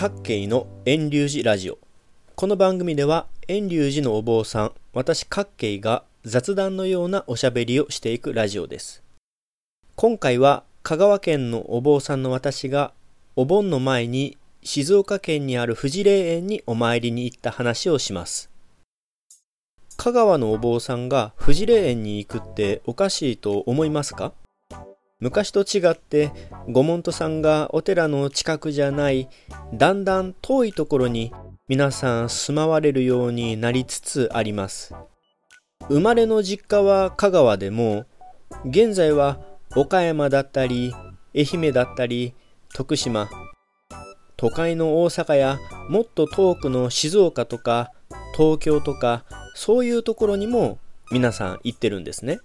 各系の遠隆寺ラジオ。この番組では遠隆寺のお坊さん私各系が雑談のようなおしゃべりをしていくラジオです。今回は香川県のお坊さんの私がお盆の前に静岡県にある富士霊園にお参りに行った話をします。香川のお坊さんが富士霊園に行くっておかしいと思いますか？昔と違って御門徒さんがお寺の近くじゃないだんだん遠いところに皆さん住まわれるようになりつつあります。生まれの実家は香川でも現在は岡山だったり愛媛だったり徳島都会の大阪やもっと遠くの静岡とか東京とかそういうところにも皆さん行ってるんですね。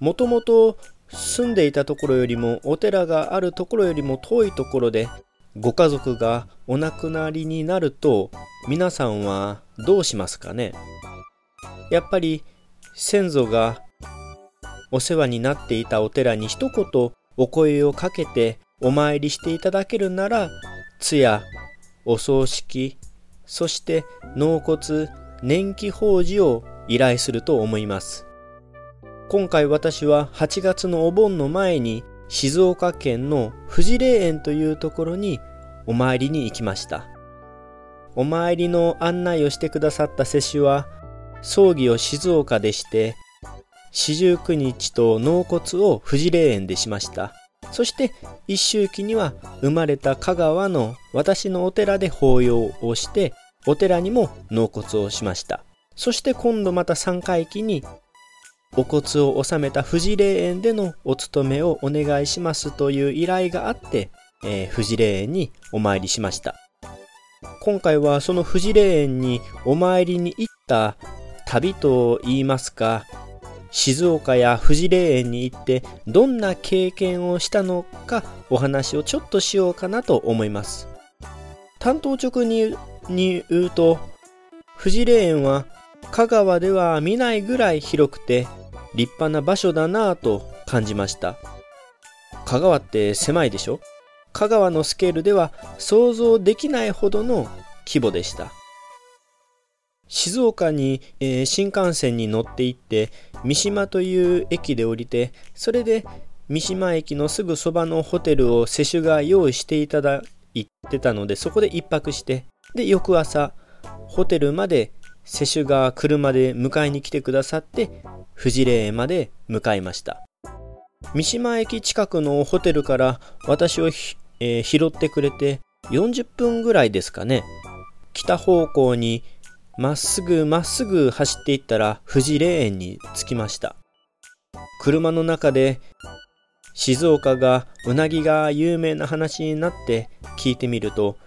もともと住んでいたところよりもお寺があるところよりも遠いところでご家族がお亡くなりになると皆さんはどうしますかね？やっぱり先祖がお世話になっていたお寺に一言お声をかけてお参りしていただけるなら通夜お葬式そして納骨年季法事を依頼すると思います。今回私は8月のお盆の前に静岡県の富士霊園というところにお参りに行きました。お参りの案内をしてくださった施主は葬儀を静岡でして四十九日と納骨を富士霊園でしました。そして一周期には生まれた香川の私のお寺で法要をしてお寺にも納骨をしました。そして今度また三回忌にお骨を納めた富士霊園でのお勤めをお願いしますという依頼があって、えー、富士霊園にお参りしました。今回はその富士霊園にお参りに行った旅と言いますか、静岡や富士霊園に行ってどんな経験をしたのかお話をちょっとしようかなと思います。担当直にに言うと、富士霊園は香川では見ないぐらい広くて立派な場所だなぁと感じました。香川って狭いでしょ？香川のスケールでは想像できないほどの規模でした。静岡に、えー、新幹線に乗って行って三島という駅で降りてそれで三島駅のすぐそばのホテルを施主が用意していただいてたのでそこで一泊してで翌朝ホテルまで施主が車で迎えに来てくださって富士霊園まで向かいました。三島駅近くのホテルから私を、えー、拾ってくれて40分ぐらいですかね。北方向にまっすぐまっすぐ走っていったら富士霊園に着きました。車の中で静岡がうなぎが有名な話になって聞いてみると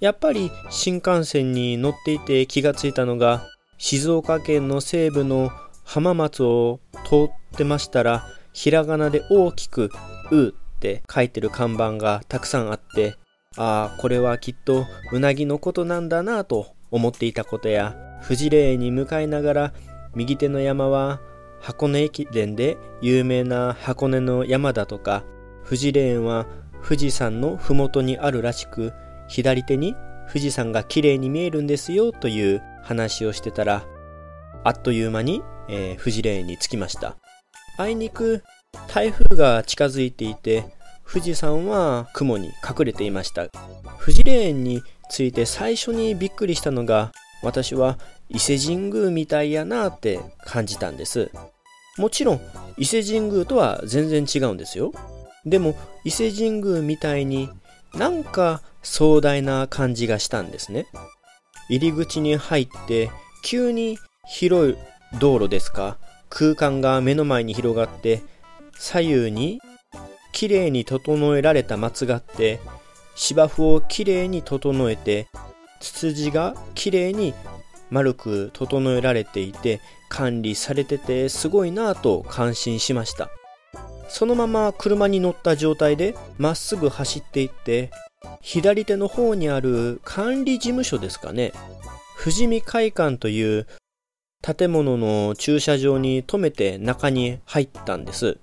やっぱり新幹線に乗っていて気がついたのが静岡県の西部の浜松を通ってましたらひらがなで大きく「う」って書いてる看板がたくさんあってああこれはきっとうなぎのことなんだなと思っていたことや富士霊に向かいながら右手の山は箱根駅伝で有名な箱根の山だとか富士霊園は富士山の麓にあるらしく左手に富士山が綺麗に見えるんですよという話をしてたら、あっという間に、えー、富士霊に着きました。あいにく台風が近づいていて、富士山は雲に隠れていました。富士霊園について最初にびっくりしたのが、私は伊勢神宮みたいやなって感じたんです。もちろん伊勢神宮とは全然違うんですよ。でも伊勢神宮みたいになんか壮大な感じがしたんですね。入り口に入って急に広い道路ですか？空間が目の前に広がって左右にきれいに整えられた松があって芝生をきれいに整えてツツジがきれいに丸く整えられていて管理されててすごいなぁと感心しましたそのまま車に乗った状態でまっすぐ走っていって左手の方にある管理事務所ですかね？富士見会館という建物の駐車場に止めて中に入ったんです。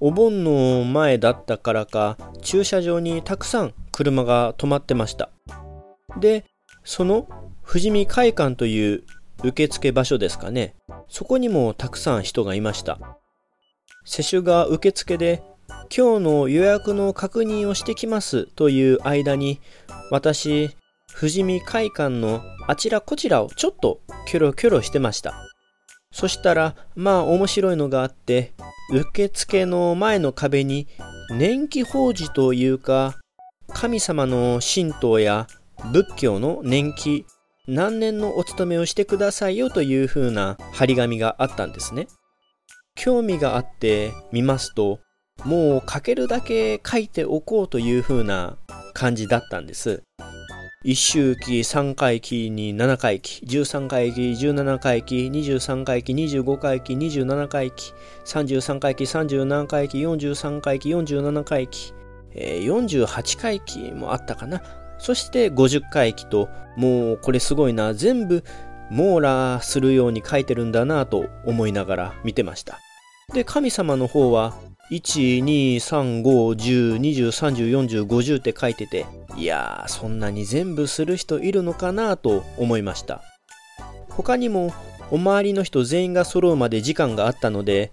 お盆の前だったからか駐車場にたくさん車が止まってました。でその富士見会館という受付場所ですかね。そこにもたくさん人がいました。接種が受付で今日の予約の確認をしてきますという間に私富士見会館のあちらこちらをちょっとキョロキョロしてました。そしたらまあ面白いのがあって受付の前の壁に年季法事というか神様の神道や仏教の年季何年のお勤めをしてくださいよというふうな張り紙があったんですね。興味があって見ますともう書けるだけ書いておこうというふうな感じだったんです。1周期、3回期に7回期、13回期、17回期、23回期、25回期、27回期、33回期、37回期、43回期、47回期、えー、48回期もあったかな。そして50回期と、もうこれすごいな、全部網羅するように書いてるんだなと思いながら見てました。で、神様の方は1,2,3,5,10,20,30,40,50って書いてて、いやー、そんなに全部する人いるのかなと思いました。他にも、お周りの人全員が揃うまで時間があったので、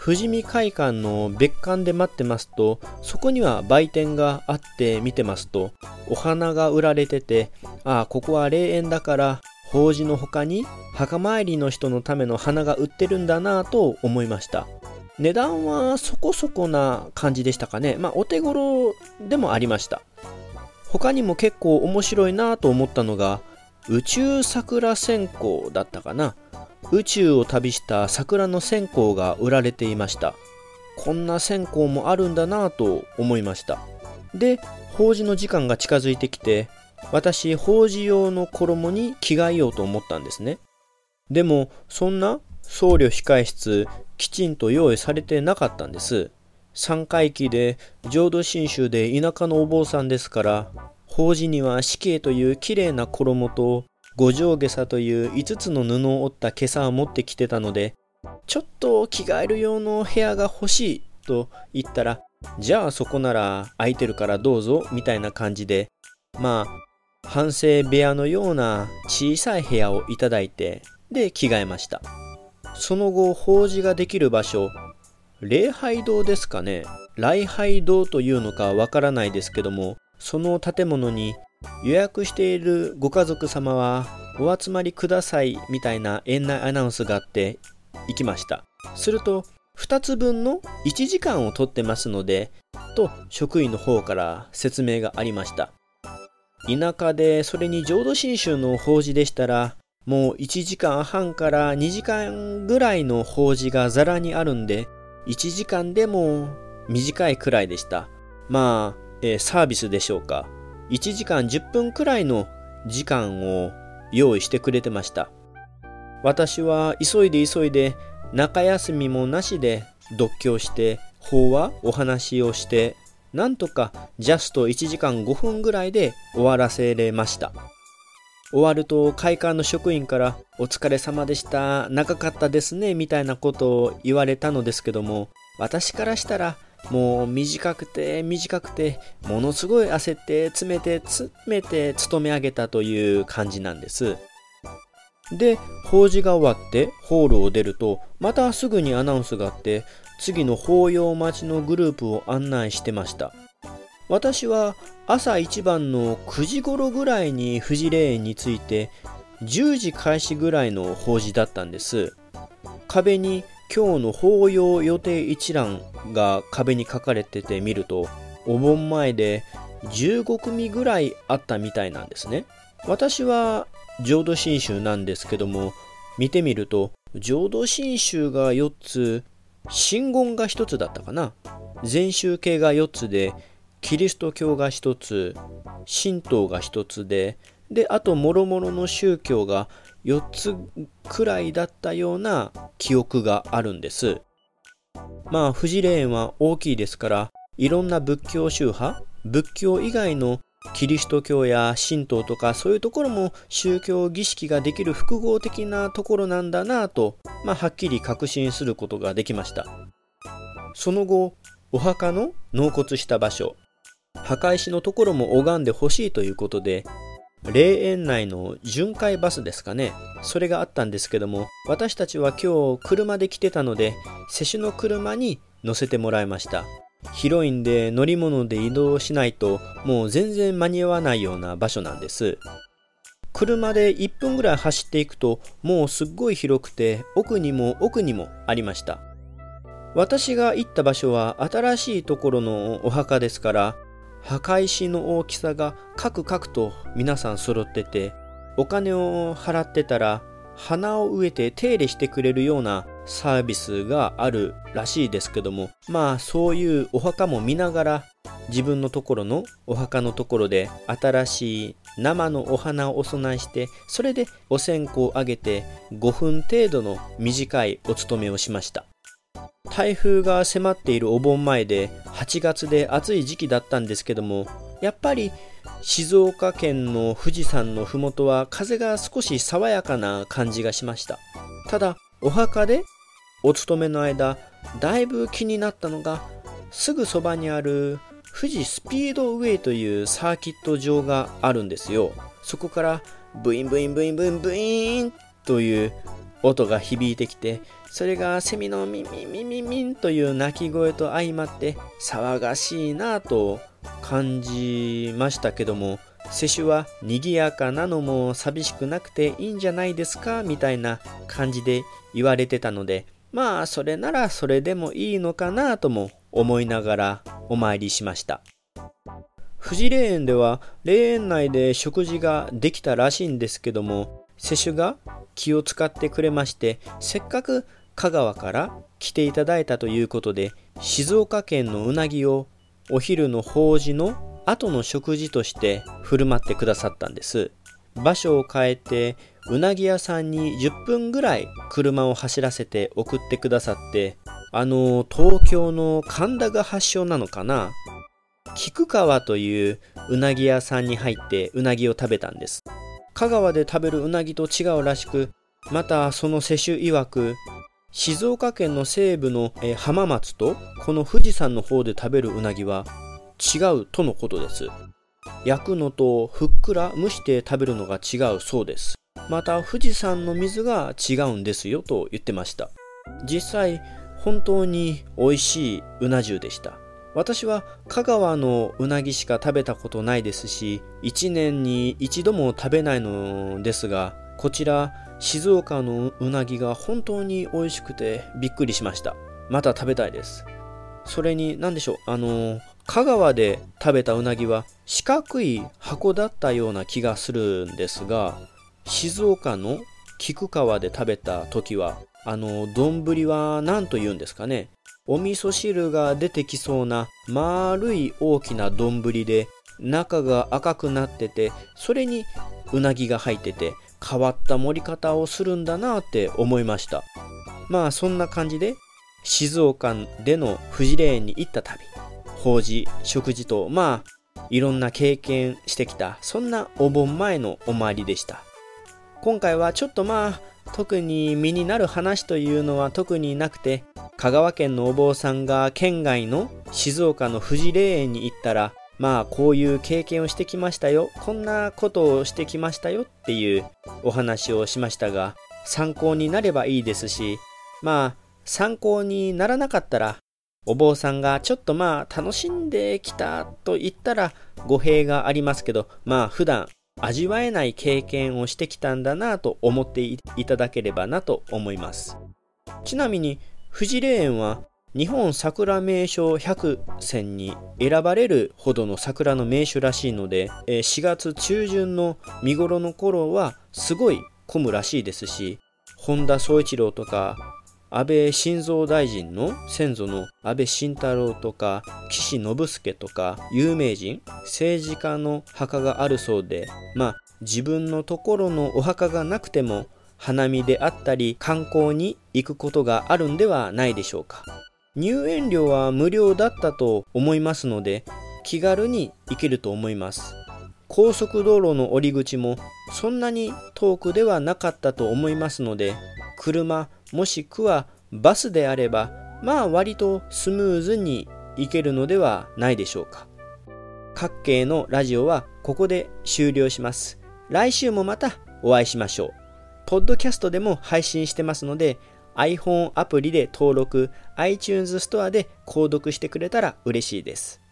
富士見会館の別館で待ってますと、そこには売店があって見てますと、お花が売られてて、ああ、ここは霊園だから、法事の他に墓参りの人のための花が売ってるんだなぁと思いました。値段はそこそこな感じでしたかね。まあ、お手頃でもありました。他にも結構面白いなと思ったのが、宇宙桜線香だったかな。宇宙を旅した桜の線香が売られていました。こんな線香もあるんだなと思いました。で、法事の時間が近づいてきて、私、法事用の衣に着替えようと思ったんですね。でも、そんな僧侶控室きちんと用意されてなかったんです。三回忌で浄土真宗で田舎のお坊さんですから、法事には死刑というきれいな衣と五条下差という5つの布を折った袈裟を持ってきてたので、ちょっと着替える用の部屋が欲しいと言ったら、じゃあそこなら空いてるからどうぞみたいな感じで、まあ、反省部屋のような小さい部屋をいただいて、で着替えました。その後法事ができる場所礼拝堂ですかね。礼拝堂というのかわからないですけどもその建物に予約しているご家族様はお集まりくださいみたいな園内アナウンスがあって行きました。すると2つ分の1時間を取ってますのでと職員の方から説明がありました。田舎でそれに浄土真宗の法事でしたらもう1時間半から2時間ぐらいの法事がザラにあるんで、1時間でも短いくらいでした。まあ、えー、サービスでしょうか。1時間10分くらいの時間を用意してくれてました。私は急いで急いで中休みもなしで読経して法話お話をしてなんとかジャスト1時間5分ぐらいで終わらせれました。終わると会館の職員からお疲れ様でした、長かったですね、みたいなことを言われたのですけども、私からしたらもう短くて短くて、ものすごい焦って詰めて詰めて勤め上げたという感じなんです。で、法事が終わってホールを出ると、またすぐにアナウンスがあって、次の法要待ちのグループを案内してました。私は朝一番の9時頃ぐらいに富士霊園について10時開始ぐらいの法事だったんです。壁に今日の法要予定一覧が壁に書かれてて見るとお盆前で15組ぐらいあったみたいなんですね。私は浄土真宗なんですけども見てみると浄土真宗が4つ真言が1つだったかな。禅宗系が4つでキリスト教が一つ神道が一つでであともろもろの宗教が4つくらいだったような記憶があるんです。まあ富士霊園は大きいですからいろんな仏教宗派仏教以外のキリスト教や神道とかそういうところも宗教儀式ができる複合的なところなんだなと、まあ、はっきり確信することができました。その後、お墓の納骨した場所、墓石のところも拝んでほしいということで、霊園内の巡回バスですかね。それがあったんですけども、私たちは今日車で来てたので、施主の車に乗せてもらいました。広いんで乗り物で移動しないともう全然間に合わないような場所なんです。車で1分ぐらい走っていくともうすっごい広くて奥にも奥にもありました。私が行った場所は新しいところのお墓ですから墓石の大きさがカクカクと皆さん揃っててお金を払ってたら花を植えて手入れしてくれるようなサービスがあるらしいですけどもまあそういうお墓も見ながら自分のところのお墓のところで新しい生のお花をお供えしてそれでお線香をあげて5分程度の短いお勤めをしました。台風が迫っているお盆前で8月で暑い時期だったんですけどもやっぱり静岡県の富士山の麓は風が少し爽やかな感じがしました。ただお墓でお勤めの間だいぶ気になったのがすぐそばにある富士スピードウェイというサーキット場があるんですよ。そこからブインブインブインブインブインという音が響いてきてそれがセミのミミミミミンという鳴き声と相まって騒がしいなぁと感じましたけども施主は賑やかなのも寂しくなくていいんじゃないですかみたいな感じで言われてたのでまあそれならそれでもいいのかなとも思いながらお参りしました富士霊園では霊園内で食事ができたらしいんですけども施主が気を使ってくれましてせっかく香川から来ていただいたということで静岡県のうなぎをお昼の法事の後の食事として振る舞ってくださったんです。場所を変えてうなぎ屋さんに10分ぐらい車を走らせて送ってくださってあの東京の神田が発祥なのかな。菊川といううなぎ屋さんに入ってうなぎを食べたんです。香川で食べるうなぎと違うらしくまたその世襲曰く静岡県の西部の、え浜松とこの富士山の方で食べるうなぎは違うとのことです。焼くのとふっくら蒸して食べるのが違うそうです。また富士山の水が違うんですよと言ってました。実際本当に美味しいうな重でした。私は香川のうなぎしか食べたことないですし、1年に一度も食べないのですが、こちら静岡のうなぎが本当に美味しくてびっくりしました。また食べたいです。それに何でしょう、あの、香川で食べたうなぎは四角い箱だったような気がするんですが、静岡の菊川で食べた時は、あの、丼は何と言うんですかね？お味噌汁が出てきそうな丸い大きな丼で中が赤くなってて、それにうなぎが入ってて、変わった盛り方をするんだなって思いました。まあそんな感じで静岡での富士霊園に行った旅。法事食事とまあいろんな経験してきた。そんなお盆前のお参りでした。今回はちょっとまあ特に身になる話というのは特になくて香川県のお坊さんが県外の静岡の富士霊園に行ったらまあこういう経験をしてきましたよこんなことをしてきましたよっていうお話をしましたが参考になればいいですしまあ参考にならなかったらお坊さんがちょっとまあ楽しんできたと言ったら語弊がありますけどまあ普段味わえない経験をしてきたんだなと思っていただければなと思います。ちなみに富士霊園は日本桜名所100選に選ばれるほどの桜の名所らしいので4月中旬の見頃の頃はすごい混むらしいですし本田宗一郎とか安倍晋三大臣の先祖の安倍晋太郎とか岸信介とか有名人政治家の墓があるそうでまあ自分のところのお墓がなくても花見であったり観光に行くことがあるんではないでしょうか。入園料は無料だったと思いますので気軽に行けると思います。高速道路の降り口もそんなに遠くではなかったと思いますので車もしくはバスであればまあ割とスムーズにいけるのではないでしょうか。各系のラジオはここで終了します。来週もまたお会いしましょう。ポッドキャストでも配信してますので、iPhone アプリで登録、iTunes ストアで購読してくれたら嬉しいです。